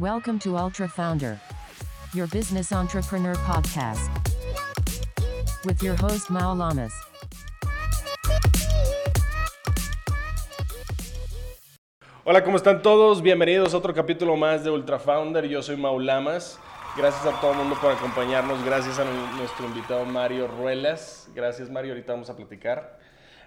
Welcome to Ultra Founder, your business entrepreneur podcast, with your host Mao Lamas. Hola, ¿cómo están todos? Bienvenidos a otro capítulo más de Ultra Founder. Yo soy Mau Lamas. Gracias a todo el mundo por acompañarnos. Gracias a nuestro invitado Mario Ruelas. Gracias, Mario. Ahorita vamos a platicar.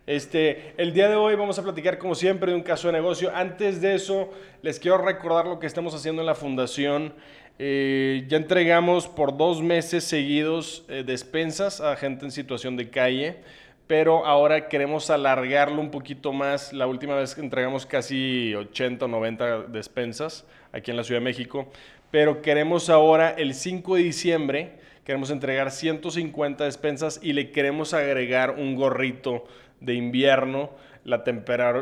Este, el día de hoy vamos a platicar, como siempre, de un caso de negocio. Antes de eso, les quiero recordar lo que estamos haciendo en la fundación. Eh, ya entregamos por dos meses seguidos eh, despensas a gente en situación de calle pero ahora queremos alargarlo un poquito más. La última vez que entregamos casi 80 o 90 despensas aquí en la Ciudad de México, pero queremos ahora el 5 de diciembre, queremos entregar 150 despensas y le queremos agregar un gorrito de invierno. La,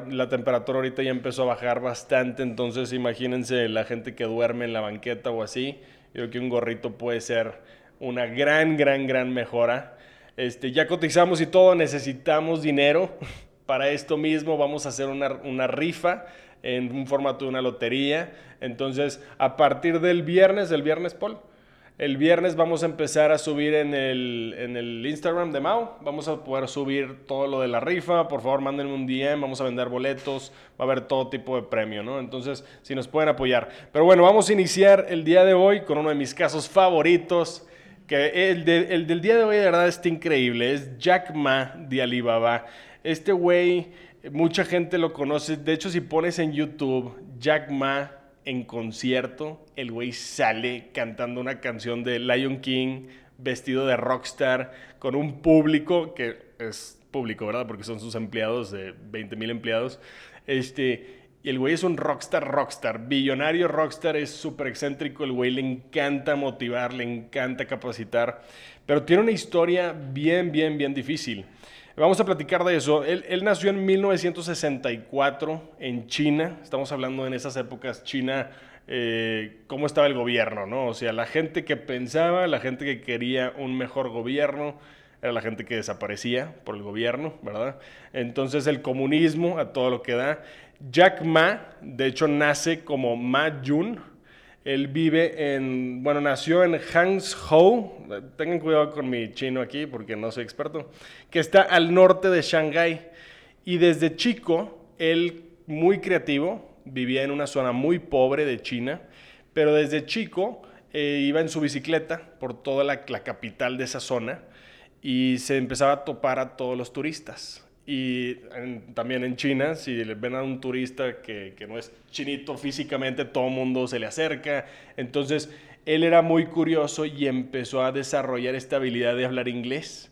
la temperatura ahorita ya empezó a bajar bastante, entonces imagínense la gente que duerme en la banqueta o así. Yo creo que un gorrito puede ser una gran, gran, gran mejora. Este, ya cotizamos y todo, necesitamos dinero. Para esto mismo vamos a hacer una, rifa en un formato de una lotería. Entonces, a partir del viernes, el viernes, Paul, el viernes vamos a empezar a subir en el, en el, Instagram de Mau. Vamos a poder subir todo lo de la rifa. Por favor, mándenme un DM. Vamos a vender boletos. Va a haber todo tipo de premio, ¿no? Entonces, si nos pueden apoyar. Pero bueno, vamos a iniciar el día de hoy con uno de mis casos favoritos el, del día de hoy de verdad está increíble. Es Jack Ma de Alibaba. Este güey, mucha gente lo conoce. De hecho, si pones en YouTube Jack Ma en concierto, el güey sale cantando una canción de Lion King, vestido de rockstar, con un público que es público, ¿verdad? Porque son sus empleados, de 20 mil empleados. Este, y el güey es un rockstar, rockstar, billonario rockstar, es súper excéntrico, el güey le encanta motivar, le encanta capacitar, pero tiene una historia bien, bien, bien difícil. Vamos a platicar de eso. Él, nació en 1964 en China, estamos hablando en esas épocas, China, eh, cómo estaba el gobierno, ¿no? O sea, la gente que pensaba, la gente que quería un mejor gobierno, era la gente que desaparecía por el gobierno, ¿verdad? Entonces el comunismo a todo lo que da. Jack Ma, de hecho, nace como Ma Jun. Él vive en, bueno, nació en Hangzhou. Tengan cuidado con mi chino aquí porque no soy experto. Que está al norte de Shanghái. Y desde chico, él, muy creativo, vivía en una zona muy pobre de China. Pero desde chico eh, iba en su bicicleta por toda la, la capital de esa zona y se empezaba a topar a todos los turistas. Y también en China, si le ven a un turista que, que no es chinito físicamente, todo el mundo se le acerca. Entonces, él era muy curioso y empezó a desarrollar esta habilidad de hablar inglés.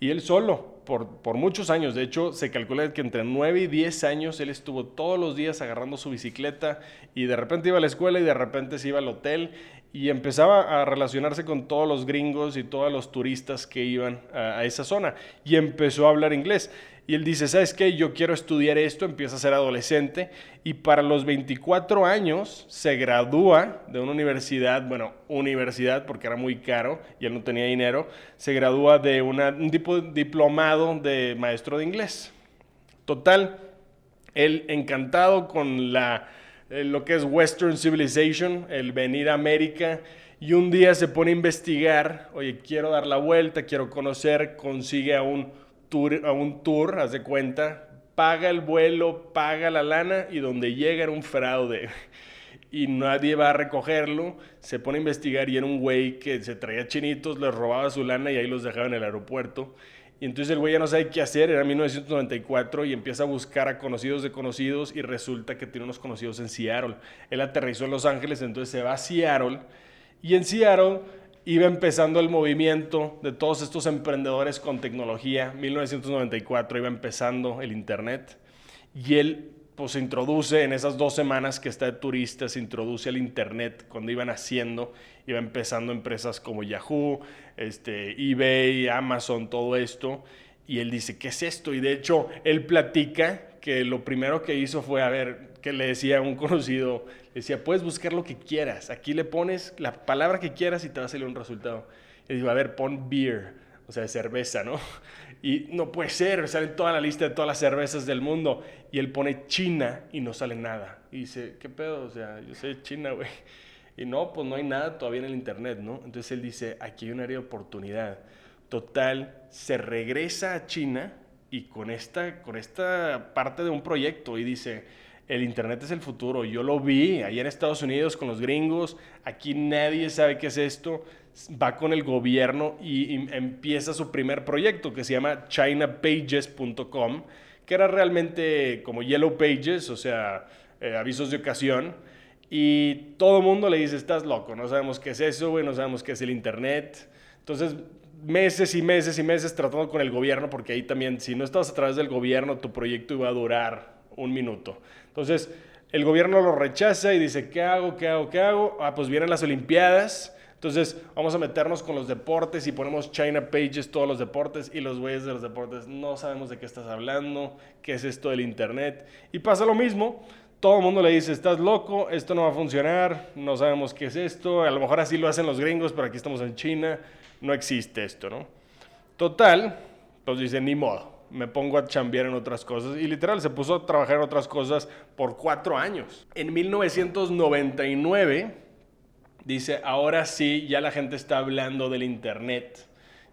Y él solo, por, por, muchos años, de hecho, se calcula que entre 9 y 10 años él estuvo todos los días agarrando su bicicleta y de repente iba a la escuela y de repente se iba al hotel y empezaba a relacionarse con todos los gringos y todos los turistas que iban a, esa zona y empezó a hablar inglés. Y él dice, ¿sabes qué? Yo quiero estudiar esto, empieza a ser adolescente y para los 24 años se gradúa de una universidad, bueno, universidad porque era muy caro y él no tenía dinero, se gradúa de un tipo diplomado de maestro de inglés. Total, él encantado con la eh, lo que es Western Civilization, el venir a América, y un día se pone a investigar, oye, quiero dar la vuelta, quiero conocer, consigue a un a un tour, haz de cuenta, paga el vuelo, paga la lana, y donde llega era un fraude. Y nadie va a recogerlo, se pone a investigar y era un güey que se traía chinitos, les robaba su lana y ahí los dejaba en el aeropuerto. Y entonces el güey ya no sabe qué hacer, era 1994 y empieza a buscar a conocidos de conocidos y resulta que tiene unos conocidos en Seattle. Él aterrizó en Los Ángeles, entonces se va a Seattle y en Seattle iba empezando el movimiento de todos estos emprendedores con tecnología. 1994 iba empezando el Internet y él pues se introduce en esas dos semanas que está de turista, se introduce al Internet cuando iban haciendo, iba empezando empresas como Yahoo, este, eBay, Amazon, todo esto. Y él dice, ¿qué es esto? Y de hecho, él platica que lo primero que hizo fue, a ver, que le decía a un conocido, le decía, puedes buscar lo que quieras, aquí le pones la palabra que quieras y te va a salir un resultado. Y dijo, a ver, pon beer, o sea, cerveza, ¿no? Y no puede ser, sale toda la lista de todas las cervezas del mundo. Y él pone China y no sale nada. Y dice, ¿qué pedo? O sea, yo sé China, güey. Y no, pues no hay nada todavía en el Internet, ¿no? Entonces él dice, aquí hay un área de oportunidad. Total, se regresa a China y con esta, con esta parte de un proyecto y dice, el Internet es el futuro. Yo lo vi allá en Estados Unidos con los gringos, aquí nadie sabe qué es esto. Va con el gobierno y, y empieza su primer proyecto que se llama chinapages.com, que era realmente como Yellow Pages, o sea, eh, avisos de ocasión. Y todo el mundo le dice, estás loco, no sabemos qué es eso, güey, no sabemos qué es el Internet. Entonces, meses y meses y meses tratando con el gobierno, porque ahí también, si no estabas a través del gobierno, tu proyecto iba a durar un minuto. Entonces, el gobierno lo rechaza y dice, ¿qué hago? ¿Qué hago? ¿Qué hago? Ah, pues vienen las Olimpiadas. Entonces, vamos a meternos con los deportes y ponemos China Pages, todos los deportes, y los güeyes de los deportes no sabemos de qué estás hablando, qué es esto del Internet. Y pasa lo mismo. Todo el mundo le dice, estás loco, esto no va a funcionar, no sabemos qué es esto, a lo mejor así lo hacen los gringos, pero aquí estamos en China, no existe esto, ¿no? Total, pues dice, ni modo, me pongo a chambear en otras cosas. Y literal, se puso a trabajar en otras cosas por cuatro años. En 1999, dice, ahora sí, ya la gente está hablando del Internet,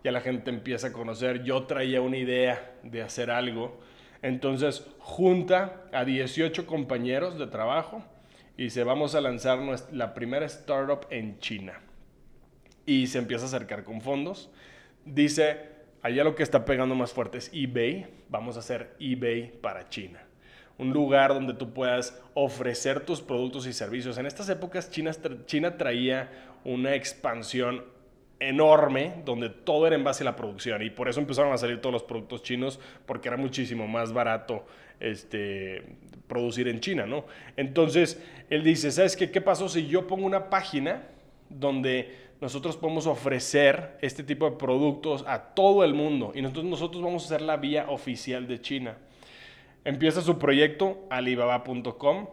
ya la gente empieza a conocer, yo traía una idea de hacer algo. Entonces, junta a 18 compañeros de trabajo y dice, vamos a lanzar la primera startup en China y se empieza a acercar con fondos. Dice, allá lo que está pegando más fuerte es eBay, vamos a hacer eBay para China. Un lugar donde tú puedas ofrecer tus productos y servicios. En estas épocas China, China traía una expansión enorme donde todo era en base a la producción y por eso empezaron a salir todos los productos chinos porque era muchísimo más barato este, producir en China, ¿no? Entonces él dice, ¿sabes qué? ¿Qué pasó si yo pongo una página donde nosotros podemos ofrecer este tipo de productos a todo el mundo y nosotros, nosotros vamos a ser la vía oficial de China. Empieza su proyecto alibaba.com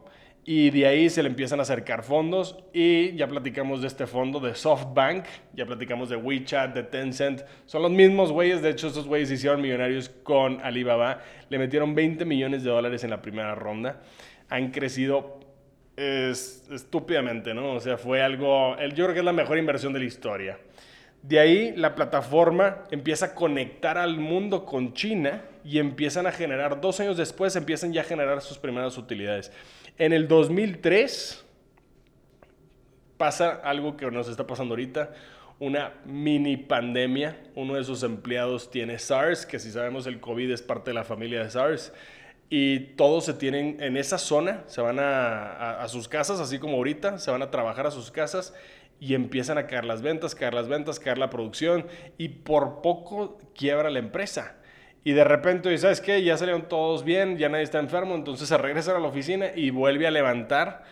y de ahí se le empiezan a acercar fondos y ya platicamos de este fondo de SoftBank, ya platicamos de WeChat, de Tencent, son los mismos güeyes, de hecho esos güeyes hicieron millonarios con Alibaba, le metieron 20 millones de dólares en la primera ronda, han crecido es, estúpidamente, ¿no? O sea, fue algo, yo creo que es la mejor inversión de la historia. De ahí la plataforma empieza a conectar al mundo con China y empiezan a generar, dos años después empiezan ya a generar sus primeras utilidades. En el 2003 pasa algo que nos está pasando ahorita, una mini pandemia. Uno de sus empleados tiene SARS, que si sabemos el COVID es parte de la familia de SARS y todos se tienen en esa zona, se van a, sus casas, así como ahorita, se van a trabajar a sus casas y empiezan a caer las ventas, caer las ventas, caer la producción y por poco quiebra la empresa. Y de repente, ¿sabes qué? Ya salieron todos bien, ya nadie está enfermo, entonces se regresan a la oficina y vuelve a levantar.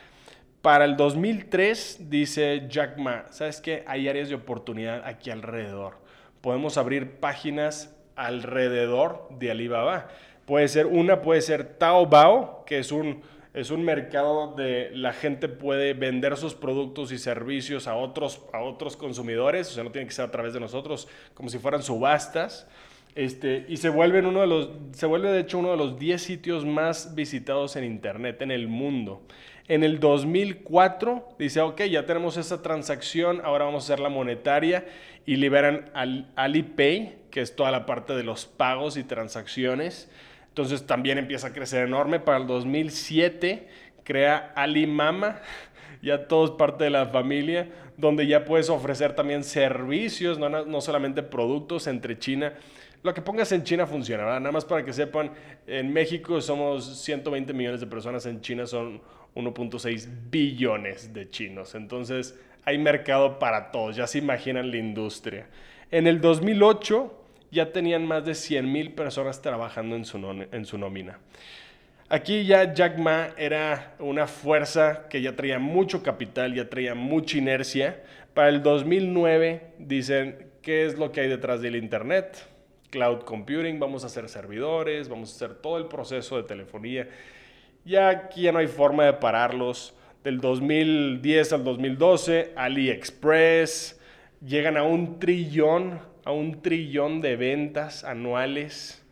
Para el 2003, dice Jack Ma, ¿sabes qué? Hay áreas de oportunidad aquí alrededor. Podemos abrir páginas alrededor de Alibaba. Puede ser una, puede ser Taobao, que es un, es un mercado donde la gente puede vender sus productos y servicios a otros, a otros consumidores, o sea, no tiene que ser a través de nosotros, como si fueran subastas. Este, y se, vuelven uno de los, se vuelve de hecho uno de los 10 sitios más visitados en Internet en el mundo. En el 2004 dice, ok, ya tenemos esa transacción, ahora vamos a hacer la monetaria y liberan al Alipay, que es toda la parte de los pagos y transacciones. Entonces también empieza a crecer enorme. Para el 2007 crea Alimama, ya todo es parte de la familia, donde ya puedes ofrecer también servicios, no, no solamente productos entre China. Lo que pongas en China funciona, ¿verdad? Nada más para que sepan, en México somos 120 millones de personas, en China son 1.6 billones de chinos. Entonces hay mercado para todos, ya se imaginan la industria. En el 2008 ya tenían más de 100 mil personas trabajando en su, en su nómina. Aquí ya Jack Ma era una fuerza que ya traía mucho capital, ya traía mucha inercia. Para el 2009 dicen, ¿qué es lo que hay detrás del Internet? Cloud computing, vamos a hacer servidores, vamos a hacer todo el proceso de telefonía. Ya aquí ya no hay forma de pararlos. Del 2010 al 2012, AliExpress, llegan a un trillón a un trillón de ventas anuales.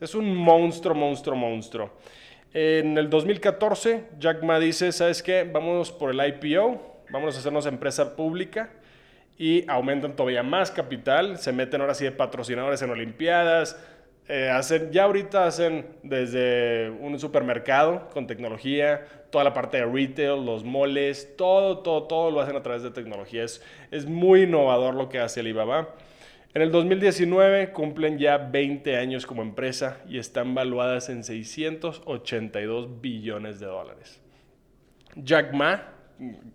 Es un monstruo, monstruo, monstruo. En el 2014, Jack Ma dice, ¿sabes qué? Vamos por el IPO, vámonos a hacernos empresa pública y aumentan todavía más capital, se meten ahora sí de patrocinadores en Olimpiadas, eh, hacen, ya ahorita hacen desde un supermercado con tecnología, toda la parte de retail, los moles, todo, todo, todo lo hacen a través de tecnología. Es, es muy innovador lo que hace Alibaba. En el 2019 cumplen ya 20 años como empresa y están valuadas en 682 billones de dólares. Jack Ma,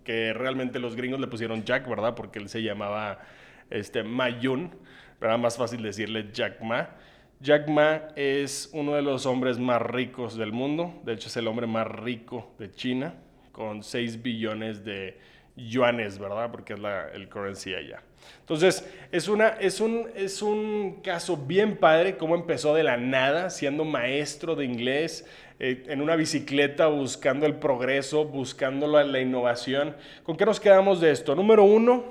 que realmente los gringos le pusieron Jack, ¿verdad? Porque él se llamaba este, Mayun, era más fácil decirle Jack Ma. Jack Ma es uno de los hombres más ricos del mundo, de hecho es el hombre más rico de China, con 6 billones de yuanes, ¿verdad? Porque es la, el currency allá. Entonces, es, una, es, un, es un caso bien padre, cómo empezó de la nada, siendo maestro de inglés, eh, en una bicicleta, buscando el progreso, buscando la, la innovación. ¿Con qué nos quedamos de esto? Número uno,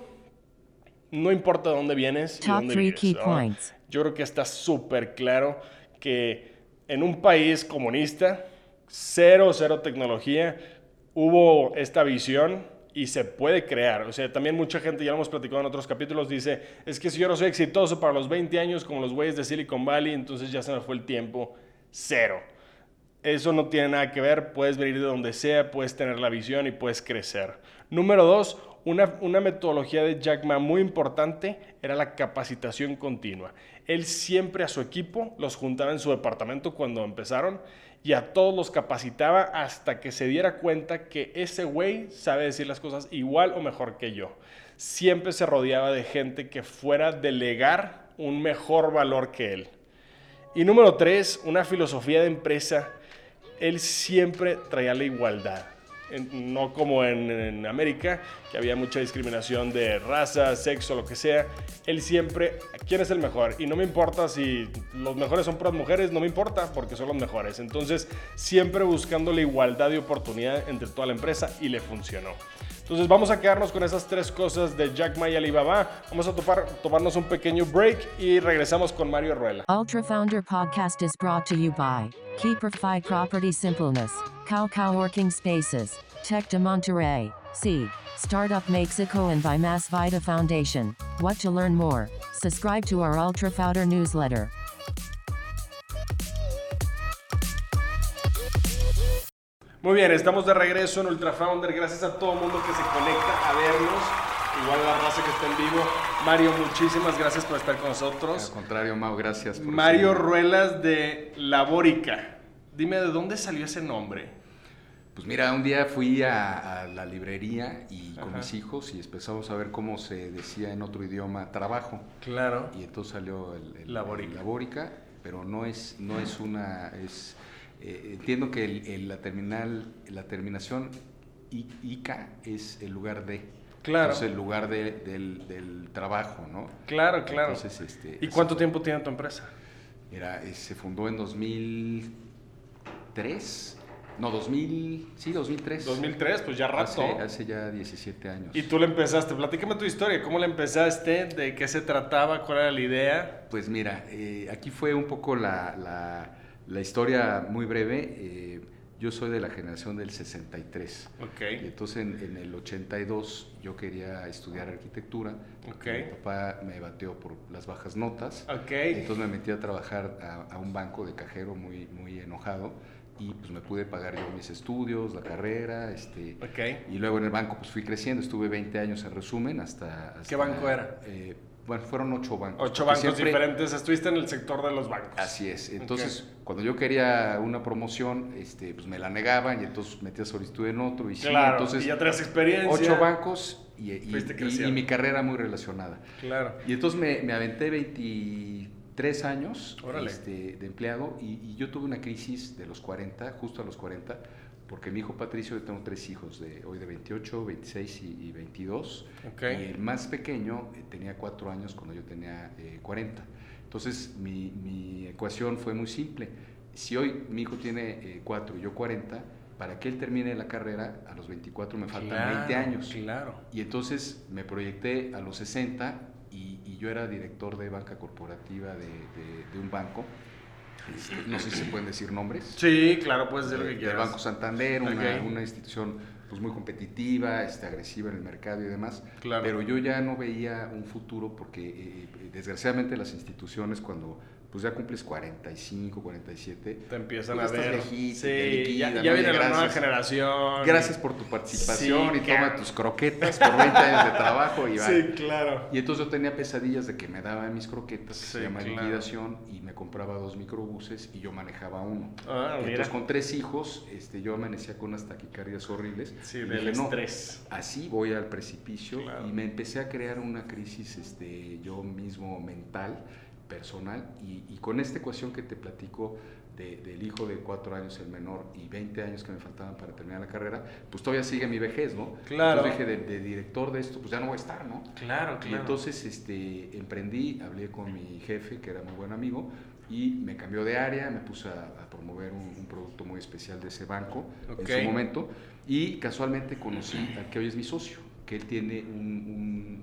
no importa de dónde vienes. y Top dónde three vives, key ¿no? points. Yo creo que está súper claro que en un país comunista, cero, cero tecnología, hubo esta visión y se puede crear. O sea, también mucha gente, ya lo hemos platicado en otros capítulos, dice, es que si yo no soy exitoso para los 20 años como los güeyes de Silicon Valley, entonces ya se me fue el tiempo. Cero. Eso no tiene nada que ver, puedes venir de donde sea, puedes tener la visión y puedes crecer. Número dos, una, una metodología de Jack Ma muy importante era la capacitación continua. Él siempre a su equipo los juntaba en su departamento cuando empezaron y a todos los capacitaba hasta que se diera cuenta que ese güey sabe decir las cosas igual o mejor que yo. Siempre se rodeaba de gente que fuera delegar un mejor valor que él. Y número tres, una filosofía de empresa. Él siempre traía la igualdad. No como en, en América, que había mucha discriminación de raza, sexo, lo que sea. Él siempre, ¿quién es el mejor? Y no me importa si los mejores son puras mujeres, no me importa porque son los mejores. Entonces, siempre buscando la igualdad de oportunidad entre toda la empresa y le funcionó. Entonces vamos a quedarnos con esas tres cosas de Jack Ma y Alibaba. Vamos a topar- tomarnos un pequeño break y regresamos con Mario Ruela. Ultra Founder Podcast is brought to you by Keeperfy Property Simpleness, Cow Cow Working Spaces, Tech de Monterrey, C, Startup Mexico, and by Mass Vita Foundation. What to learn more? Subscribe to our Ultra Founder newsletter. Muy bien, estamos de regreso en Ultra Founder. Gracias a todo el mundo que se conecta a vernos. Igual a la raza que está en vivo. Mario, muchísimas gracias por estar con Al nosotros. contrario, Mau, gracias. por Mario. Ruelas de Labórica. Dime, ¿de dónde salió ese nombre? Pues mira, un día fui a, a la librería y con Ajá. mis hijos y empezamos a ver cómo se decía en otro idioma trabajo. Claro. Y entonces salió el, el- Labórica. el labórica, pero no es, no es una... Es, eh, entiendo que el- el- la, terminal, la terminación I- ICA es el lugar de. Claro. Entonces el lugar de- del, del trabajo, ¿no? Claro, claro. Entonces, este, ¿Y cuánto fue. tiempo tiene tu empresa? Era, eh, se fundó en 2003. No, 2000, sí, 2003. 2003, pues ya rato. Hace, hace ya 17 años. Y tú le empezaste, platícame tu historia, ¿cómo le empezaste? ¿De qué se trataba? ¿Cuál era la idea? Pues mira, eh, aquí fue un poco la, la- la historia muy breve. Eh, yo soy de la generación del 63. Y Ok, entonces en, en el 82 yo quería estudiar arquitectura. porque Ok. Mi papá me bateó por las bajas notas. ok. Entonces me metí a trabajar a, a un banco de cajero muy, muy enojado y pues me pude pagar yo mis estudios, la carrera, este, y luego en el banco pues fui creciendo, estuve 20 años en resumen hasta... hasta- ¿Qué banco era? eh, bueno, fueron ocho bancos. Ocho bancos siempre- diferentes, estuviste en el sector de los bancos. Así es. Entonces, cuando yo quería una promoción, este, pues me la negaban y entonces metía solicitud en otro y sí, Claro, entonces y ya traes experiencia. ocho bancos y, y- mi carrera muy relacionada. Claro. Y entonces me, me aventé 23 años este, de empleado y, y yo tuve una crisis de los 40, justo a los 40, porque mi hijo Patricio, yo tengo tres hijos, de, hoy de 28, 26 y, y 22, Ok. y el más pequeño eh, tenía cuatro años cuando yo tenía eh, 40. Entonces mi, mi ecuación fue muy simple. Si hoy mi hijo tiene eh, cuatro y yo 40, para que él termine la carrera, a los 24 me faltan Claro, 20 años. Claro. Y entonces me proyecté a los 60 y, y yo era director de banca corporativa de, de- de un banco. Este, no sé si se pueden decir nombres. Sí, claro, puedes decir lo que del quieras. Banco Santander, una, una institución pues muy competitiva, este, agresiva en el mercado y demás. Claro. Pero yo ya no veía un futuro porque eh, eh, desgraciadamente las instituciones cuando pues ya cumples 45, 47. Te empiezan pues a ver. viejito, sí, te liquidan, ya, ya ¿no? viene la nueva generación. Gracias por tu participación Sí, y toma tus croquetas por 20 años de trabajo y va. Sí, claro. Y entonces yo tenía pesadillas de que me daban mis croquetas, que Sí, se llama claro. liquidación, y me compraba dos microbuses y yo manejaba uno. Ah, mira. entonces con tres hijos, este, yo amanecía con unas taquicardias horribles. Sí, y del dije, no, estrés. así voy al precipicio Claro. y me empecé a crear una crisis este, yo mismo mental, personal, y, y con esta ecuación que te platico de- del hijo de cuatro años, el menor, y 20 años que me faltaban para terminar la carrera, pues todavía sigue mi vejez, ¿no? Claro. Entonces dije, de, de director de esto, pues ya no voy a estar, ¿no? Claro, Y entonces este, emprendí, hablé con mi jefe, que era muy buen amigo, y me cambió de área, me puse a, a promover un, un producto muy especial de ese banco en su momento, y casualmente conocí al que hoy es mi socio, que él tiene un-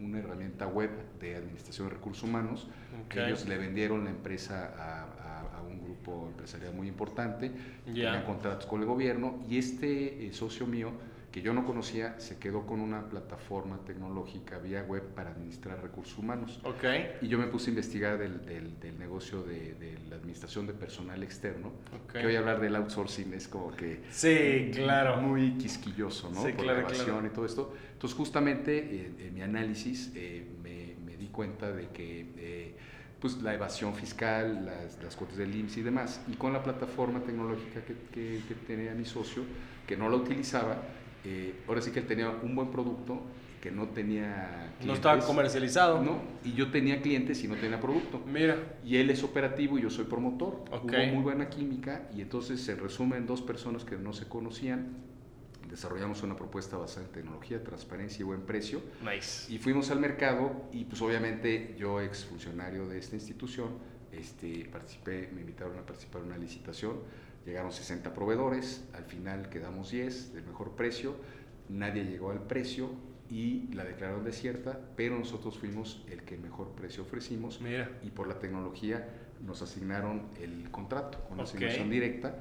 un- una herramienta web de administración de recursos humanos, que ellos le vendieron la empresa a, a- a un grupo empresarial muy importante, Ya. tenían contratos con el gobierno, y este eh, socio mío, que yo no conocía, se quedó con una plataforma tecnológica vía web para administrar recursos humanos. Ok. Y yo me puse a investigar del, del- del negocio de, de la administración de personal externo, Ok. que hoy hablar del outsourcing es como que Sí, claro. muy quisquilloso, ¿no? Sí, Por claro, la claro. y todo esto. Entonces, justamente eh, en mi análisis eh, me, me di cuenta de que eh, pues, la evasión fiscal, las, las cuotas del IMSS y demás, y con la plataforma tecnológica que, que- que tenía mi socio, que no la utilizaba, eh, ahora sí que él tenía un buen producto que no tenía No estaba clientes. comercializado. No, y yo tenía clientes y no tenía producto. Mira. Y él es operativo y yo soy promotor. Ok. Hubo muy buena química y entonces se resumen dos personas que no se conocían. Desarrollamos una propuesta basada en tecnología, transparencia y buen precio. Nice. Y fuimos al mercado y pues obviamente yo, ex funcionario de esta institución, este, participé, me invitaron a participar en una licitación. Llegaron 60 proveedores, al final quedamos 10 del mejor precio. Nadie llegó al precio y la declararon desierta, pero nosotros fuimos el que mejor precio ofrecimos Mira. y por la tecnología nos asignaron el contrato con Ok. asignación directa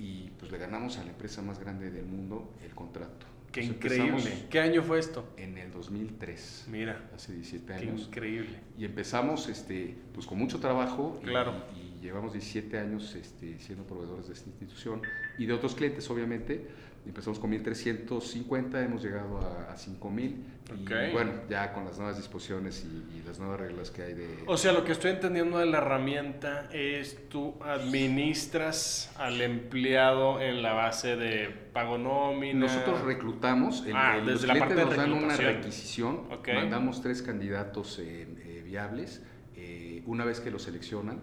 y pues le ganamos a la empresa más grande del mundo el contrato. Qué increíble. ¿Qué año fue esto? En el 2003, Mira. hace 17 Qué años. increíble. Y empezamos este, pues con mucho trabajo y- Claro. y, llevamos 17 años este, siendo proveedores de esta institución y de otros clientes obviamente. Empezamos con 1.350, hemos llegado a, a 5.000 y Ok. bueno, ya con las nuevas disposiciones y, y las nuevas reglas que hay de... O sea, lo que estoy entendiendo de la herramienta es tú administras al empleado en la base de pago nómina. Nosotros reclutamos, el- Ah, el- desde los la parte de nos dan una requisición, Ok. mandamos tres candidatos eh, eh, viables, eh, una vez que los seleccionan,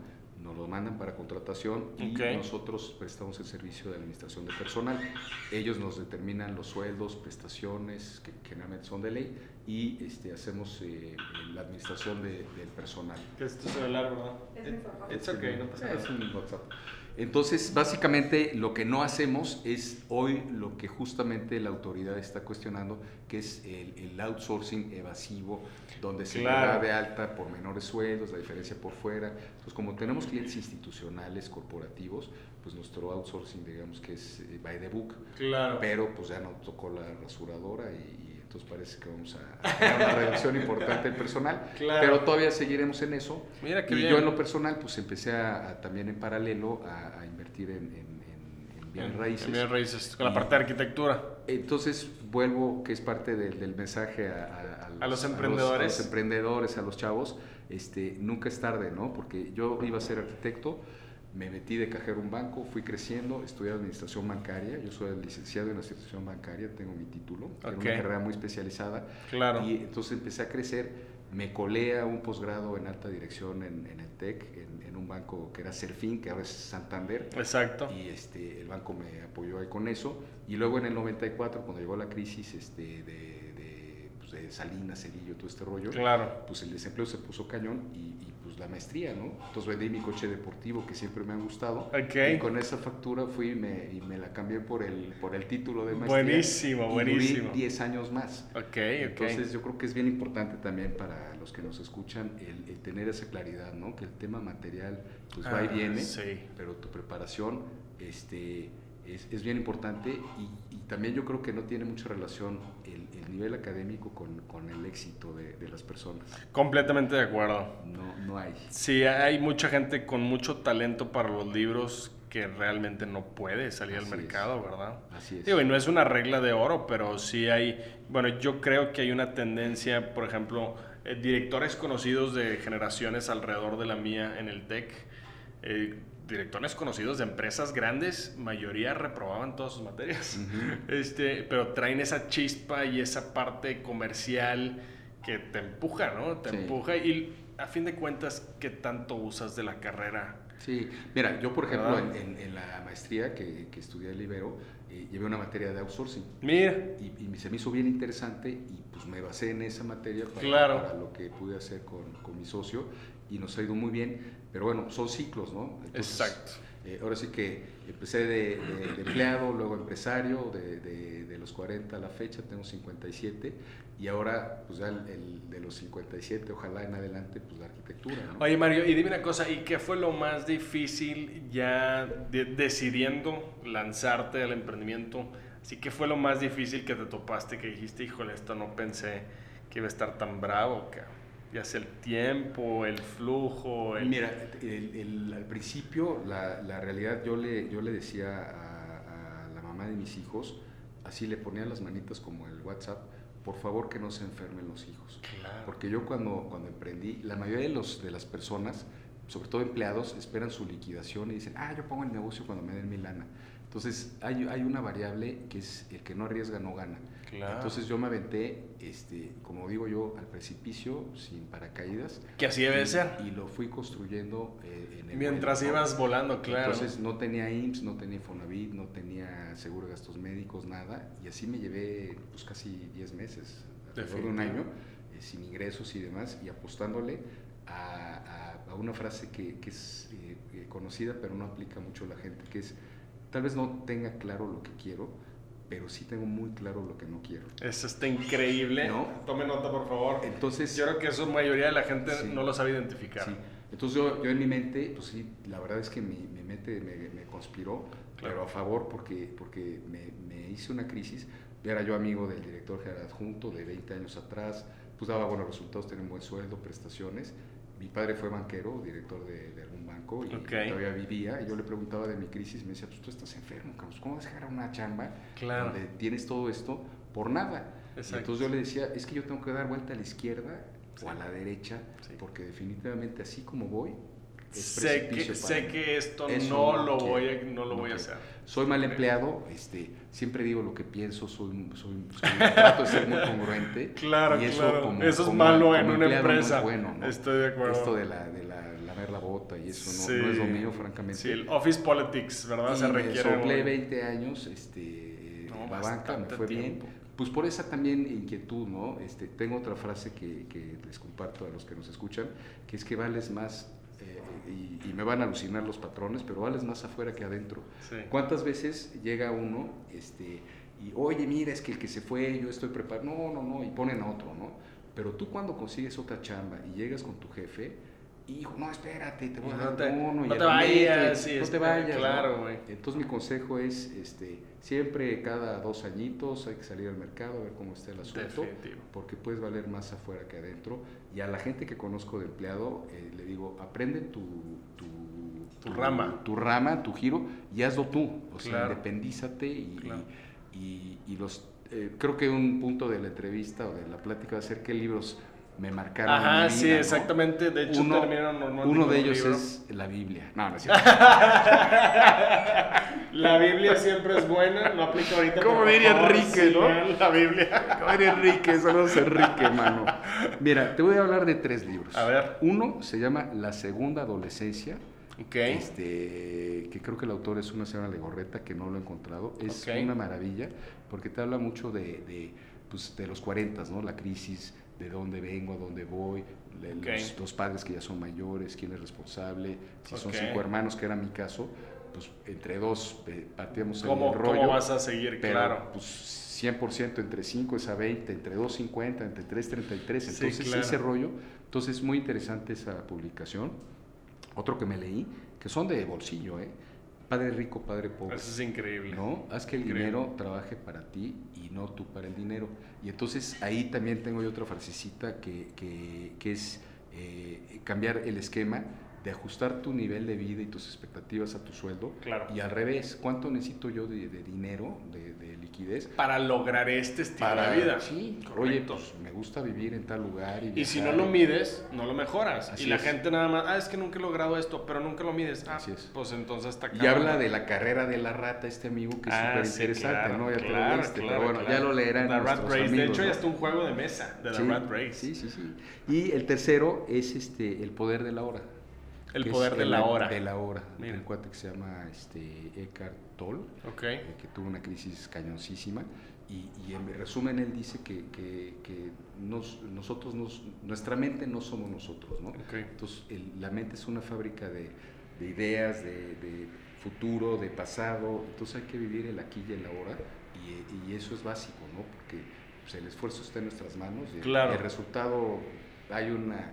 nos lo mandan para contratación y nosotros prestamos el servicio de administración de personal. Ellos nos determinan los sueldos, prestaciones, que generalmente son de ley, y este, hacemos eh, la administración de- del personal. Que esto se ve largo, ¿no? Es mi papá. It's okay, no pasa Es un WhatsApp. Entonces, básicamente lo que no hacemos es hoy lo que justamente la autoridad está cuestionando, que es el, el outsourcing evasivo, donde se da de alta por menores sueldos, la diferencia por fuera. Entonces, como tenemos clientes institucionales, corporativos, pues nuestro outsourcing, digamos que es eh, by the book, Claro. pero pues ya nos tocó la rasuradora y entonces parece que vamos a, tener una reducción importante del personal, Claro. pero todavía seguiremos en eso. Mira qué y bien. yo en lo personal pues empecé a, a también en paralelo a, a invertir en, en- en- raíces. en bienes raíces, con la parte de arquitectura. Entonces vuelvo, que es parte del, del mensaje a, A los a emprendedores. a los emprendedores, a los chavos, este, nunca es tarde, ¿no? Porque yo iba a ser arquitecto, me metí de cajero a un banco, fui creciendo, estudié administración bancaria, yo soy licenciado en administración bancaria, tengo mi título, era Ok. una carrera muy especializada. Claro. Y entonces empecé a crecer, me colé a un posgrado en alta dirección en, en el TEC, en, en un banco que era Serfín, que ahora es Santander. Exacto. Y este, el banco me apoyó ahí con eso. Y luego en el 94, cuando llegó la crisis este, de, de, pues, de Salinas, Cerillo, todo este rollo, Claro. pues el desempleo se puso cañón y, y, pues la maestría, ¿no? Entonces vendí mi coche deportivo que siempre me ha gustado. Ok. Y con esa factura fui y me, y me la cambié por el, por el título de maestría. Buenísimo, y buenísimo. Duré 10 años más. Ok, ok. Entonces yo creo que es bien importante también para los que nos escuchan el, el tener esa claridad, ¿no? Que el tema material pues va y Ah, viene, sí. pero tu preparación este, es, es bien importante y, y, también yo creo que no tiene mucha relación el, el nivel académico con, con el éxito de, de, las personas. Completamente de acuerdo. No, no hay. Sí, hay mucha gente con mucho talento para los libros que realmente no puede salir Así al mercado, ¿verdad? Así es. Digo, y no es una regla de oro, pero sí hay, bueno, yo creo que hay una tendencia, por ejemplo, eh, directores conocidos de generaciones alrededor de la mía en el TEC, eh, directores conocidos de empresas grandes, mayoría reprobaban todas sus materias, Uh -huh. este, pero traen esa chispa y esa parte comercial que te empuja, ¿no? Te Sí. empuja y a fin de cuentas, ¿qué tanto usas de la carrera? Sí, mira, yo por ejemplo en, en- en la maestría que, que estudié en Libero, eh, llevé una materia de outsourcing Mira, y, y se me hizo bien interesante y pues me basé en esa materia para, Claro. para lo que pude hacer con, con mi socio y nos ha ido muy bien, pero bueno, son ciclos, ¿no? Exacto. eh, ahora sí que empecé de, de- de empleado, luego empresario, de, de- los 40 a la fecha, tengo 57 y ahora pues ya el, el de los 57, ojalá en adelante, pues la arquitectura, ¿no? Oye Mario, y dime una cosa, ¿y qué fue lo más difícil ya de- decidiendo lanzarte al emprendimiento? Así que fue lo más difícil que te topaste, que dijiste, híjole, esto no pensé que iba a estar tan bravo, que ya sea el tiempo, el flujo, el... Mira, el- el- al principio la, la realidad yo le, yo le decía a, a la mamá de mis hijos, así le ponía las manitas como el WhatsApp, por favor que no se enfermen los hijos. Claro. Porque yo cuando, cuando emprendí, la mayoría de, los, de las personas, sobre todo empleados, esperan su liquidación y dicen, ah, yo pongo el negocio cuando me den mi lana. Entonces hay, hay una variable que es el que no arriesga no gana. Claro. Entonces yo me aventé, este, como digo yo, al precipicio sin paracaídas. Que así debe y, ser. Y lo fui construyendo eh, en el Mientras ibas volando, claro. Entonces no tenía IMSS, no tenía Infonavit, no tenía seguro de gastos médicos, nada. Y así me llevé pues casi 10 meses, alrededor de un año, eh, sin ingresos y demás, y apostándole a, a- a una frase que, que es eh, eh, conocida, pero no aplica mucho a la gente, que es, tal vez no tenga claro lo que quiero, pero sí tengo muy claro lo que no quiero. Eso está increíble. ¿No? Tome nota, por favor. Entonces, Yo creo que eso mayoría de la gente Sí. no lo sabe identificar. Sí. Entonces yo, yo en mi mente, pues sí, la verdad es que mi, mi mente me, me conspiró, Claro. pero a favor porque, porque me, me hice una crisis. Era yo amigo del director general adjunto de 20 años atrás, pues daba buenos resultados, tenía un buen sueldo, prestaciones. Mi padre fue banquero, director de, de y Ok. todavía vivía. Y yo le preguntaba de mi crisis, me decía, pues tú estás enfermo, Carlos, ¿cómo vas a dejar una chamba Claro. donde tienes todo esto por nada? Y entonces yo le decía, es que yo tengo que dar vuelta a la izquierda Sí. o a la derecha, Sí. porque definitivamente así como voy, Sé que, sé que esto Eso no, lo quiero, voy a, no lo no voy a hacer. Soy mal empleado, este, siempre digo lo que pienso, soy, soy, soy- trato de ser muy congruente. Claro, y eso claro. como- eso es como- malo en como una empleado no es empresa. bueno, ¿no? Estoy de acuerdo. Esto de la, de la la bota y eso no, Sí. no es lo mío, francamente. Sí, el office politics, ¿verdad? Y Se me requiere. soplé muy- 20 años este, No, la banca, me fue tiempo. bien. Pues por esa también inquietud, ¿no? Este, tengo otra frase que, que les comparto a los que nos escuchan, que es que vales más, eh, y, y me van a alucinar los patrones, pero vales más afuera que adentro. Sí. ¿Cuántas veces llega uno este, y, oye, mira, es que el que se fue, yo estoy preparado? No, no, no, y ponen a otro, ¿no? Pero tú cuando consigues otra chamba y llegas con tu jefe, hijo, no, espérate, te voy a No dar te- bono y no te vayas, sí, no te espera, vayas. claro, güey. Entonces mi consejo es, este, siempre cada dos añitos hay que salir al mercado a ver cómo está el asunto, Definitivo. porque puedes valer más afuera que adentro. Y a la gente que conozco de empleado, eh, le digo, aprende tu, tu, Tu rama. tu rama, tu giro, y hazlo tú. O sea, Claro. independízate y, Claro. y, y los... eh, creo que un punto de la entrevista o de la plática va a ser qué libros me marcaron. Ajá, mi sí, ¿no? exactamente. De hecho, Uno, terminaron normalmente uno de ellos libro. es la Biblia. No, no es cierto. La Biblia siempre es buena, no aplica ahorita. Como diría favor, Enrique, ¿no? La Biblia. A ver, Enrique, saludos a Enrique, mano. Mira, te voy a hablar de tres libros. A ver. Uno se llama La Segunda Adolescencia. Ok. Este, que creo que el autor es una señora Legorreta, que no lo he encontrado. Es una maravilla, porque te habla mucho de, de, pues, de los 40, ¿no? La crisis, de dónde vengo, a dónde voy, los, los padres que ya son mayores, quién es responsable, si son cinco hermanos, que era mi caso, pues entre dos eh, partíamos el ¿Cómo, rollo. ¿Cómo vas a seguir? Pero, claro. pues 100% entre 5 es a 20, entre 2, 50, entre 3, 33. Sí, Entonces, claro. ese rollo. Entonces, muy interesante esa publicación. Otro que me leí, que son de bolsillo, ¿eh? Padre rico, padre pobre. Eso es increíble. ¿no? Haz que el Increíble. dinero trabaje para ti y no tú para el dinero. Y entonces ahí también tengo yo otra frasecita que, que- que es eh, cambiar el esquema de ajustar tu nivel de vida y tus expectativas a tu sueldo. Claro. Y al revés, ¿cuánto necesito yo de, de dinero, de, de liquidez? Para lograr este estilo de vida. Sí, Correcto. oye, pues me gusta vivir en tal lugar. Y, Y si no lo mides, no lo mejoras. Así y la es. gente nada más, ah, es que nunca he logrado esto, pero nunca lo mides. Ah, Así es. pues entonces está Y habla de la carrera de la rata, este amigo, que es Ah, súper sí, interesante, claro, ¿no? Ya te lo claro, pero bueno, ya lo leerán The Rat Race. de hecho, ¿no? ya está un juego de mesa de Sí, Rat Race. Sí, sí, sí. Y el tercero es este el poder de la hora. El poder de el- la hora. De la hora. Mira. Un cuate que se llama este, Eckhart Tolle, Ok. eh, que tuvo una crisis cañoncísima. Y, y en resumen, él dice que, que- que nos- nosotros, nos- nuestra mente no somos nosotros, ¿no? Ok. Entonces, el- la mente es una fábrica de, de ideas, de, de futuro, de pasado. Entonces, hay que vivir el aquí y el ahora. Y, y eso es básico, ¿no? Porque pues, el esfuerzo está en nuestras manos. Y el- Claro. el resultado, hay una,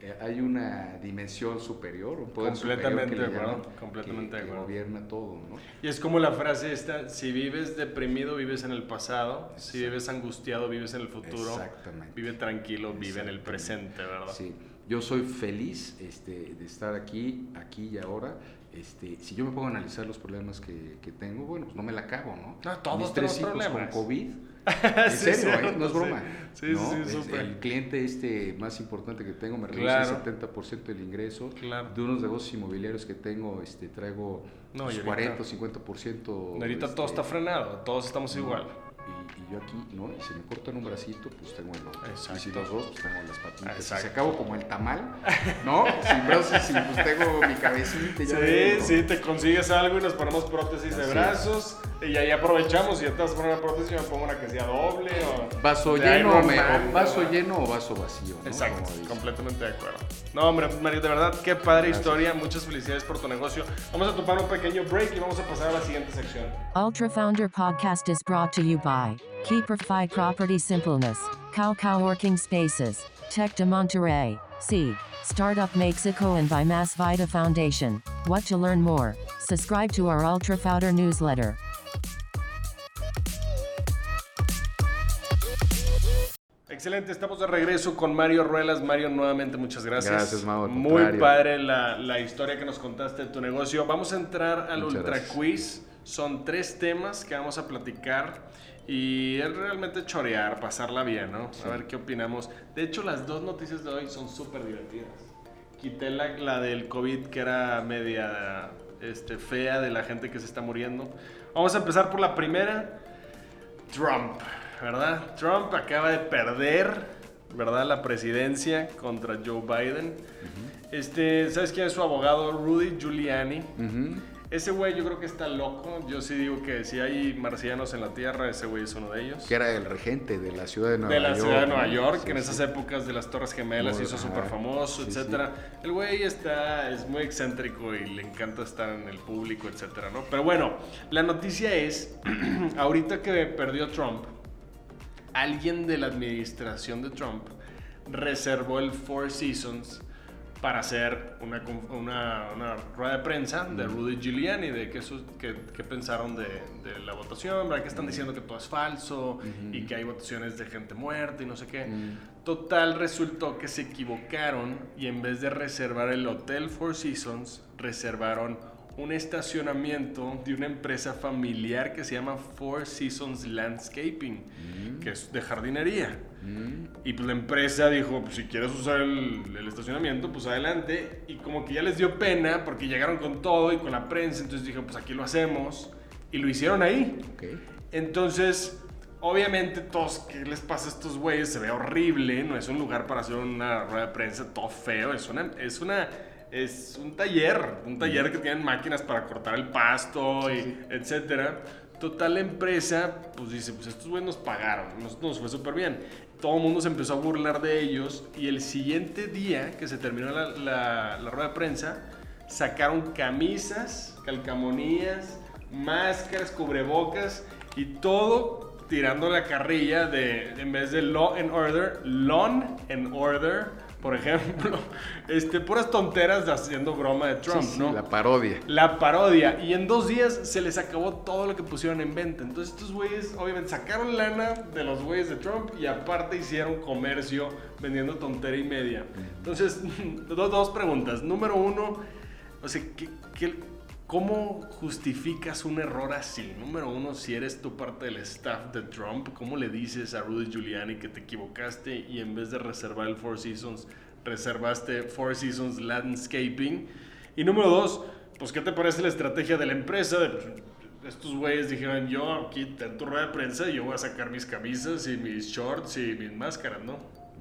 eh, hay una dimensión superior, un poder Completamente superior que de le acuerdo, llaman, completamente que, de que gobierna todo, ¿no? Y es como la frase esta, si vives deprimido, vives en el pasado, si vives angustiado, vives en el futuro, Exactamente. vive tranquilo, vive en el presente, ¿verdad? Sí, yo soy feliz este, de estar aquí, aquí y ahora. Este, si yo me pongo a analizar los problemas que, que tengo, bueno, pues no me la acabo, ¿no? No, todos Mis tres hijos problemas. con COVID. En Sí, serio, ¿eh? no es sí. broma. Sí, ¿no? sí, Es súper. El cliente este más importante que tengo me reduce Claro. el 70% del ingreso. Claro. De unos negocios inmobiliarios que tengo, este, traigo No, pues, y ahorita- 40 o 50%. Ahorita todo este, está frenado, todos estamos ¿no? igual. Y, y yo aquí, ¿no? Y si me cortan un bracito, pues tengo el otro. Y si Exacto. los dos, pues tengo las patitas. Exacto. Si acabo como el tamal, ¿no? Sin brazos, sí, pues tengo mi cabecita. Sí, sí, te consigues algo y nos ponemos prótesis de Así brazos y ahí aprovechamos y ya te vas a poner una prótesis yo me pongo una que sea doble o... Vaso lleno, me- Man, o vaso ¿verdad? lleno o vaso vacío, ¿no? Exacto, completamente de acuerdo. No, hombre, Mario, de verdad, qué padre Gracias. historia. Muchas felicidades por tu negocio. Vamos a tomar un pequeño break y vamos a pasar a la siguiente sección. Ultra Founder Podcast is brought to you by Keeperfy Property Simpleness, Cow Cow Working Spaces, Tech de Monterrey, Seed, Startup Mexico, and by Mass Vita Foundation. What to learn more? Subscribe to our Ultra Founder newsletter. Excelente, estamos de regreso con Mario Ruelas. Mario, nuevamente muchas gracias. Gracias, Mau, Muy padre la, la historia que nos contaste de tu negocio. Vamos a entrar al Muchas Ultra gracias. Quiz. Son tres temas que vamos a platicar y es realmente chorear, pasarla bien, ¿no? A ver qué opinamos. De hecho, las dos noticias de hoy son súper divertidas. Quité la, la del COVID que era media este, fea de la gente que se está muriendo. Vamos a empezar por la primera. Trump, ¿verdad? Trump acaba de perder, ¿verdad? La presidencia contra Joe Biden. Este, ¿sabes quién es su abogado? Rudy Giuliani. Ujú. Ese güey yo creo que está loco. Yo sí digo que si hay marcianos en la Tierra, ese güey es uno de ellos. Que era el regente de la ciudad de Nueva De la York. ciudad de Nueva. York, Sí, que en sí. esas épocas de las Torres Gemelas hizo súper famoso, sí. etcétera. El güey está, es muy excéntrico y le encanta estar en el público, etcétera, ¿no? Pero bueno, la noticia es, ahorita que perdió Trump, alguien de la administración de Trump reservó el Four Seasons para hacer una, una, una rueda de prensa de Rudy Giuliani, de qué, qué pensaron de, de la votación, ¿verdad? que están diciendo que todo es falso y que hay votaciones de gente muerta y no sé qué. Total, resultó que se equivocaron y en vez de reservar el Hotel Four Seasons, reservaron un estacionamiento de una empresa familiar que se llama Four Seasons Landscaping, que es de jardinería. Y pues la empresa dijo, pues si quieres usar el, el estacionamiento, pues adelante. Y como que ya les dio pena porque llegaron con todo y con la prensa, entonces dijeron, pues aquí lo hacemos. Y lo hicieron ahí. Entonces, obviamente, todos, ¿qué les pasa a estos güeyes? Se ve horrible, no es un lugar para hacer una rueda de prensa, todo feo, es una, es una, es un taller, un taller que tienen máquinas para cortar el pasto y etcétera. Total, la empresa, pues dice, pues estos güeyes nos pagaron, nos, nos fue súper bien. Todo el mundo se empezó a burlar de ellos y el siguiente día que se terminó la, la- la rueda de prensa, sacaron camisas, calcamonías, máscaras, cubrebocas y todo tirando la carrilla de, en vez de law and order, lawn and order, por ejemplo, este, puras tonteras haciendo broma de Trump, Sí, sí, ¿no? La parodia. La parodia. Y en dos días se les acabó todo lo que pusieron en venta. Entonces estos güeyes obviamente sacaron lana de los güeyes de Trump y aparte hicieron comercio vendiendo tontera y media. Entonces, dos, dos preguntas. Número uno, o sea, ¿qué, qué- cómo justificas un error así? Número uno, si eres tú parte del staff de Trump, ¿cómo le dices a Rudy Giuliani que te equivocaste y en vez de reservar el Four Seasons, reservaste Four Seasons Landscaping? Y número dos, pues, ¿qué te parece la estrategia de la empresa? De- estos güeyes dijeron, yo aquí en tu rueda de prensa, yo voy a sacar mis camisas y mis shorts y mis máscaras, ¿no?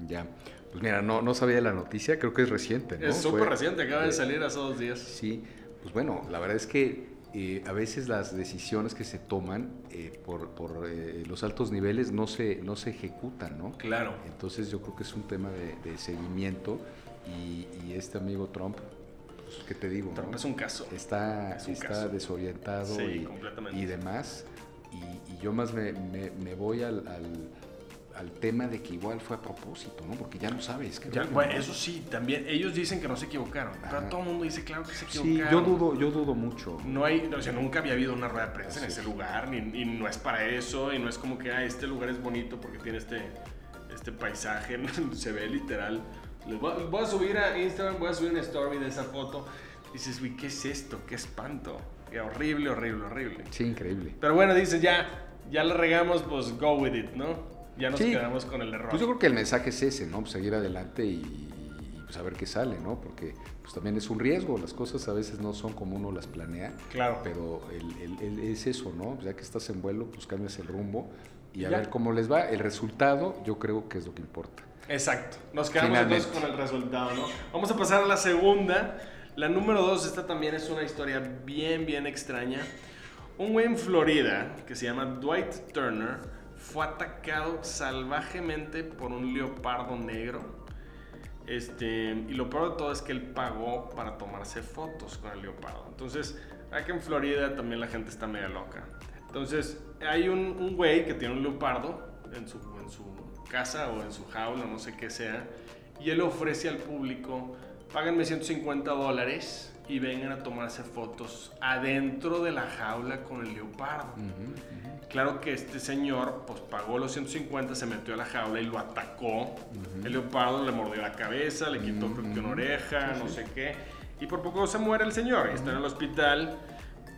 Ya. Pues mira, no, no sabía la noticia, creo que es reciente, ¿no? es súper reciente, acaba de salir hace dos días. Sí, pues bueno, la verdad es que eh, a veces las decisiones que se toman eh, por, por, eh, los altos niveles no se, no se ejecutan, ¿no? Claro. Entonces yo creo que es un tema de, de seguimiento y, y este amigo Trump, pues, ¿qué te digo? Trump no? es un caso. Está, Es un está caso. desorientado Sí, y, demás. Y, y yo más me, me- me voy al, al- al tema de que igual fue a propósito, ¿no? Porque ya no sabes. Ya, que, bueno, ¿no? eso sí, también ellos dicen que no se equivocaron, pero Ajá. todo el mundo dice claro que se Sí, equivocaron. yo dudo, yo dudo mucho. No hay, o sea, nunca había habido una rueda de prensa en ese es. lugar, ni, y no es para eso, y no es como que, ah, este lugar es bonito porque tiene este, este paisaje, se ve literal. Les voy, a- voy a subir a Instagram, voy a subir una story de esa foto. Y dices, uy, ¿qué es esto? ¿Qué espanto? Qué horrible, horrible, horrible. Sí, increíble. Pero bueno, dices, ya, ya la regamos, pues go with it, ¿no? Ya nos Sí. quedamos con el error. Pues yo creo que el mensaje es ese, ¿no? Pues seguir adelante y, y, pues a ver qué sale, ¿no? Porque pues también es un riesgo, las cosas a veces no son como uno las planea, Claro. pero el, el- el- es eso, ¿no? Pues ya que estás en vuelo, pues cambias el rumbo y a Ya. ver cómo les va. El resultado yo creo que es lo que importa. Exacto. Nos quedamos entonces con el resultado, ¿no? Vamos a pasar a la segunda. La número dos, esta también es una historia bien, bien extraña. Un güey en Florida que se llama Dwight Turner fue atacado salvajemente por un leopardo negro. Este, y lo peor de todo es que él pagó para tomarse fotos con el leopardo. Entonces, aquí en Florida también la gente está media loca. Entonces, hay un, un güey que tiene un leopardo en su, en su casa o en su jaula, no sé qué sea, y él ofrece al público, páganme 150 dólares y vengan a tomarse fotos adentro de la jaula con el leopardo. Claro que este señor pues pagó los 150, se metió a la jaula y lo atacó. El leopardo le mordió la cabeza, le quitó creo que una oreja, no sé qué. Y por poco se muere el señor. y Está en el hospital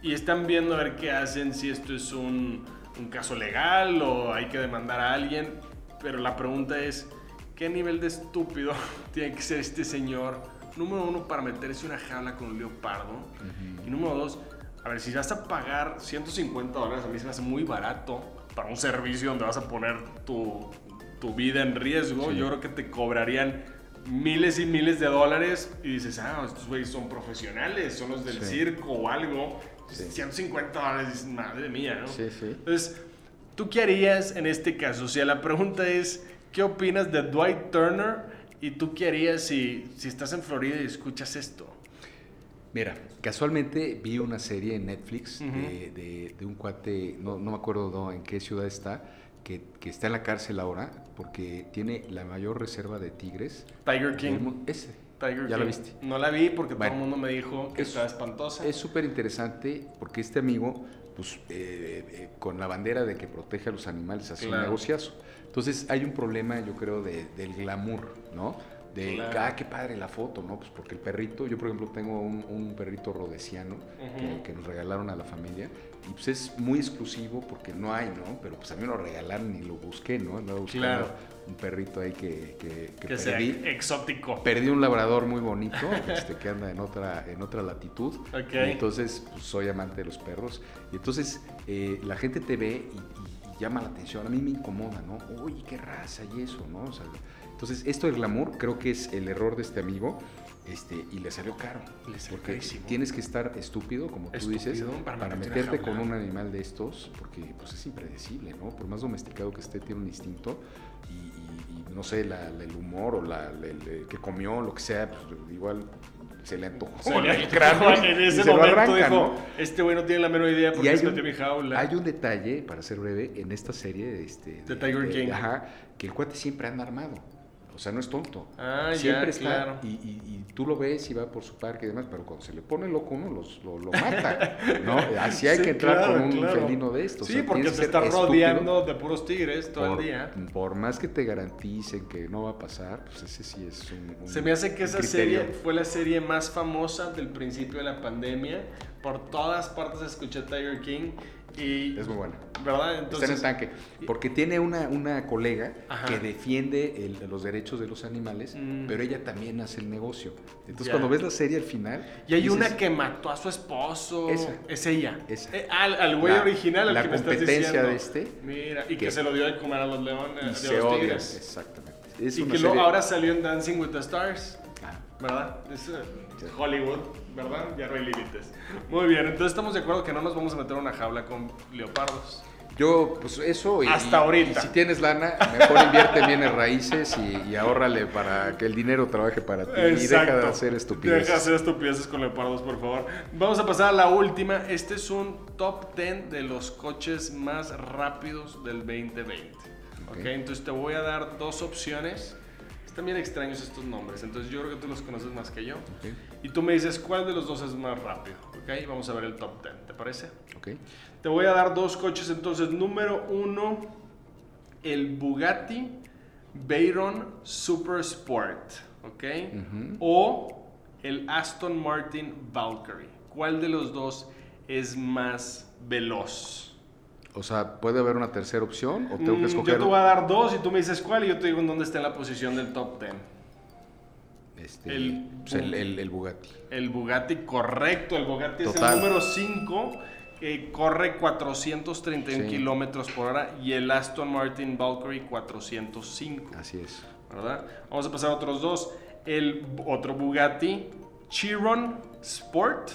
y están viendo a ver qué hacen, si esto es un, un caso legal o hay que demandar a alguien. Pero la pregunta es, ¿qué nivel de estúpido tiene que ser este señor? Número uno, para meterse en una jaula con un leopardo. Y número dos, a ver, si vas a pagar 150 dólares, a mí se me hace muy barato para un servicio donde vas a poner tu, tu vida en riesgo. Sí. Yo creo que te cobrarían miles y miles de dólares y dices, ah, estos güeyes son profesionales, son los del Sí. circo o algo. Sí. 150 dólares, dices, madre mía, ¿no? Sí, sí. Entonces, ¿tú qué harías en este caso? O sea, la pregunta es, ¿qué opinas de Dwight Turner? ¿Y tú qué harías si, si estás en Florida y escuchas esto? Mira, casualmente vi una serie en Netflix de, de- de un cuate, no, no me acuerdo no, en qué ciudad está, que, que está en la cárcel ahora porque tiene la mayor reserva de tigres. Tiger King. Ese. Tiger ¿Ya la King. viste? No la vi porque Bueno. todo el mundo me dijo que Es- estaba espantosa. Es súper interesante porque este amigo, pues, eh, eh, con la bandera de que protege a los animales, hace Claro. un negociazo. Entonces, hay un problema, yo creo, de- del glamour, ¿no? De, Claro. ah, qué padre la foto, ¿no? Pues porque el perrito, yo por ejemplo tengo un, un perrito rodesiano Ujú. que, que nos regalaron a la familia y pues es muy exclusivo porque no hay, ¿no? Pero pues a mí me lo regalaron y lo busqué, ¿no? Andaba buscando Claro. un perrito ahí que, que, que que sea perdí. exótico. Perdí un labrador muy bonito, este, que anda en otra, en otra latitud. Ok. Y entonces, pues, soy amante de los perros. Y entonces, eh, la gente te ve y, y- y llama la atención. A mí me incomoda, ¿no? Uy, qué raza y eso, ¿no? O sea, entonces, esto del glamour creo que es el error de este amigo. Este, y le salió caro. Le salió porque carísimo. tienes que estar estúpido, como tú dices, para para, meterte con un animal de estos, porque pues, es impredecible, ¿no? Por más domesticado que esté, tiene un instinto y, y- y no sé, la- la- el humor o la, el, que comió, lo que sea, pues, igual se le antojó Se le- el cráneo en y ese lo momento arranca, dijo, ¿no? este güey no tiene la menor idea Y porque hay se un, mi jaula. hay un detalle, para ser breve, en esta serie este, De Tiger King. Ajá, que el cuate siempre anda armado. O sea, no es tonto. Ah, ya, Siempre está. claro. Y, y- y tú lo ves y va por su parque y demás, pero cuando se le pone loco uno los- lo, lo mata. ¿no? Así hay Sí, que entrar claro, con un claro. felino de estos. Sí, O sea, porque te ser está rodeando de puros tigres todo por, el día. por más que te garanticen que no va a pasar, pues ese sí es un. un- Se me hace que esa criterio. serie fue la serie más famosa del principio de la pandemia. Por todas partes escuché Tiger King y... Es muy buena. ¿Verdad? Está en Entonces... el tanque. Porque tiene una, una colega Ajá. que defiende el- los derechos de los animales, Mm. pero ella también hace el negocio. Entonces, Ya. cuando ves la serie al final. Y hay dices, una que mató a su esposo. Esa. Es ella. Esa. Eh, al al güey La- original, al la que me estás competencia diciendo. de este, Mira, y que, que- se lo dio de comer a los leones, Y se los odian. Exactamente. Es Y que luego serie- ahora salió en Dancing with the Stars. Ah, ¿Verdad? Es Sí. Hollywood, ¿verdad? Ya no hay límites. Muy bien, entonces estamos de acuerdo que no nos vamos a meter en una jaula con leopardos. Yo, pues eso. Y, Hasta ahorita. y si tienes lana, mejor invierte bien en raíces y, y ahórrale para que el dinero trabaje para ti. Y deja de hacer estupideces. Deja de hacer estupideces con leopardos, por favor. Vamos a pasar a la última. Este es un top 10 de los coches más rápidos del 2020. Ok. ok, entonces te voy a dar dos opciones. Bien extraños estos nombres, entonces yo creo que tú los conoces más que yo. Y tú me dices cuál de los dos es más rápido. Ok, vamos a ver el top 10, ¿te parece? ok. Te voy a dar dos coches entonces. Número uno, el Bugatti Veyron Super Sport, ¿ok? O el Aston Martin Valkyrie. ¿Cuál de los dos es más veloz? O sea, ¿puede haber una tercera opción o tengo Mm, que escoger? Yo te voy a dar dos y tú me dices cuál y yo te digo en dónde está en la posición del top 10. Este, el- pues el, el- el Bugatti. El Bugatti, correcto. El Bugatti es el número 5. corre 431 Sí. kilómetros por hora y el Aston Martin Valkyrie 405. Así es. ¿Verdad? Vamos a pasar a otros dos. El otro Bugatti Chiron Sport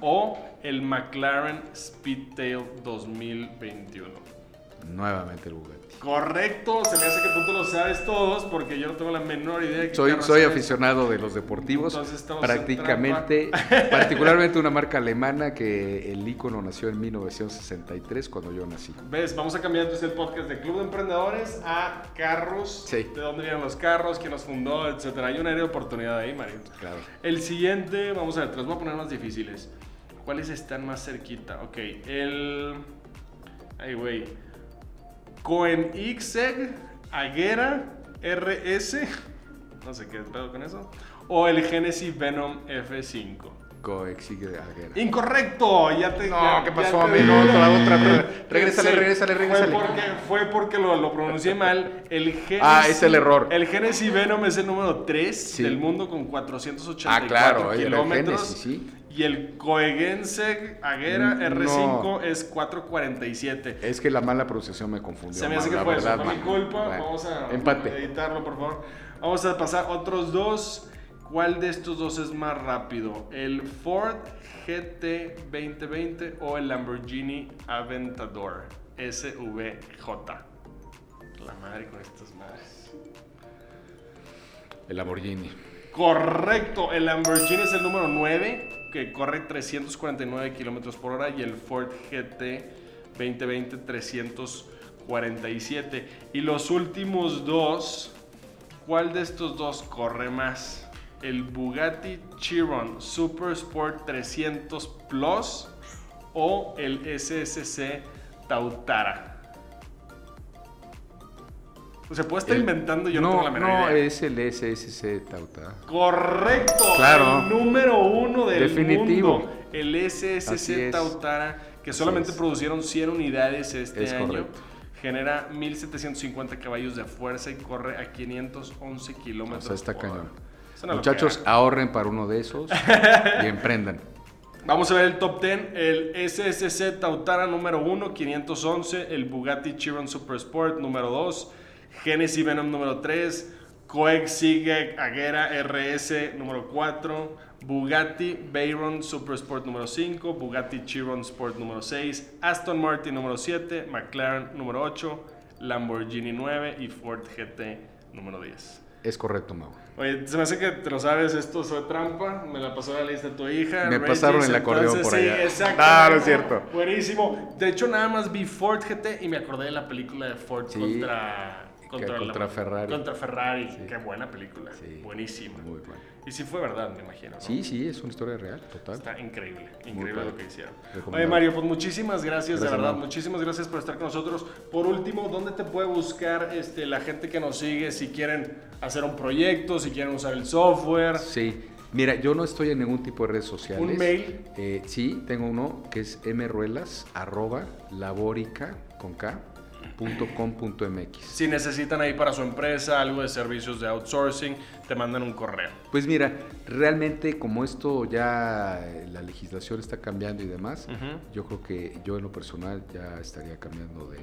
o el McLaren Speedtail 2021. Nuevamente el Bugatti. Correcto, se me hace que tú te lo sabes todos porque yo no tengo la menor idea de qué Soy, soy aficionado de los deportivos, Entonces estamos en prácticamente, particularmente una marca alemana que el icono nació en 1963 cuando yo nací. ¿Ves? Vamos a cambiar entonces el podcast de Club de Emprendedores a carros. Sí. De dónde vienen los carros, quién los fundó, etcétera. Hay una área de oportunidad ahí, Mario. Claro. El siguiente, vamos a ver, te los voy a poner más difíciles. ¿Cuáles están más cerquita? Ok, el. Ay, güey. Koenigsegg Agera RS. No sé qué pedo con eso. O el Genesis Venom F5. Coexigue Aguera. Incorrecto, ya te. No, ya- ¿qué pasó, amigo? Otra, otra, otra. Regrésale, Sí, regrésale, regrésale. Fue porque, fue porque lo, lo pronuncié mal. El Genesis, Ah, es el error. El Genesis Venom es el número 3 Sí. del mundo con 484 Ah, claro, el kilómetros. Genesis, sí. Y el Koegenseg Agera Mm, R5 no. es 447. Es que la mala pronunciación me confundió. Se me hace que fue eso, verdad, fue mi culpa. Bueno, Vamos a Empate. editarlo, por favor. Vamos a pasar otros dos. ¿Cuál de estos dos es más rápido? ¿El Ford GT 2020 o el Lamborghini Aventador SVJ? La madre con estas madres. El Lamborghini. Correcto, el Lamborghini es el número 9, que corre 349 kilómetros por hora, y el Ford GT 2020 347. Y los últimos dos, ¿cuál de estos dos corre más? ¿El Bugatti Chiron Super Sport 300 Plus o el SSC Tautara? O sea, puede estar El- inventando, yo no, no, tengo la menor no, idea. es el SSC Tauta. Correcto. Claro. El número uno del Definitivo. mundo. El SSC. Tautara, que Así solamente es. produjeron 100 unidades este Es año. correcto. Genera 1750 caballos de fuerza y corre a 511 O kilómetros. sea, está por cañón. hora. Muchachos, locura. ahorren para uno de esos y emprendan. Vamos a ver el top 10. El SSC Tautara número 1, 511. El Bugatti Chiron Super Sport número 2. Genesis Venom número 3. Koenigsegg Agera RS número 4. Bugatti Veyron Super Sport número 5. Bugatti Chiron Sport número 6. Aston Martin número 7. McLaren número 8. Lamborghini 9 y Ford GT número 10. Es correcto, Mau. Oye, se me hace que te lo sabes, esto fue trampa. Me la pasó la lista de tu hija. Me pasaron el acordeón entonces, por sí, allá. exacto. No, no es cierto. Buenísimo. De hecho, nada más vi Ford GT y me acordé de la película de Ford Sí. contra, Contra Ferrari. Contra Ferrari. Qué buena película. Sí. Buenísima. Muy bueno. Y sí fue verdad, me imagino. ¿no? Sí, sí, es una historia real, total. Está increíble, increíble lo que hicieron. Oye, Mario, pues muchísimas gracias, de verdad. Muchísimas gracias por estar con nosotros. Por último, ¿dónde te puede buscar este, la gente que nos sigue si quieren hacer un proyecto, si quieren usar el software? Sí. Mira, yo no estoy en ningún tipo de redes sociales. ¿Un mail? Eh, sí, tengo uno que es mruelas arroba laborica con K, punto com punto mx. Si necesitan ahí para su empresa algo de servicios de outsourcing, te mandan un correo. Pues mira, realmente como esto ya eh, la legislación está cambiando y demás, yo creo que yo en lo personal ya estaría cambiando de,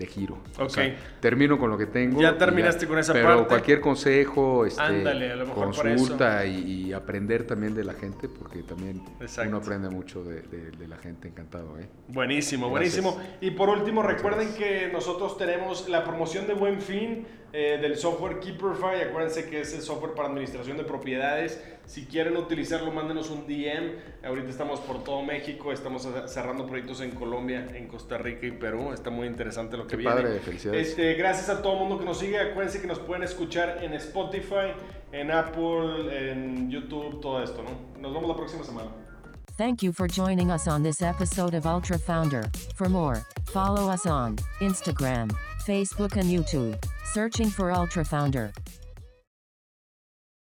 de giro. O Ok. sea, termino con lo que tengo. Ya terminaste con esa pero parte. cualquier consejo, este, Ándale, a lo mejor consulta y, y aprender también de la gente, porque también Exacto. uno aprende mucho de, de- de la gente, encantado. ¿eh? Buenísimo, Gracias. buenísimo. Y por último, recuerden gracias. que nosotros tenemos la promoción de Buen Fin eh, del software Keeperfy. Acuérdense que es el software para administración de propiedades. Si quieren utilizarlo, mándenos un DM. Ahorita estamos por todo México, estamos cerrando proyectos en Colombia, en Costa Rica y Perú. Está muy interesante lo que Qué viene. padre, felicidades. Este, gracias a todo el mundo que nos sigue. Acuérdense que nos pueden escuchar en Spotify, en Apple, en YouTube, todo esto, ¿no? Nos vemos la próxima semana. Thank you for joining us on this episode of Ultra Founder. For more, follow us on Instagram, Facebook, and YouTube, Searching for Ultra Founder.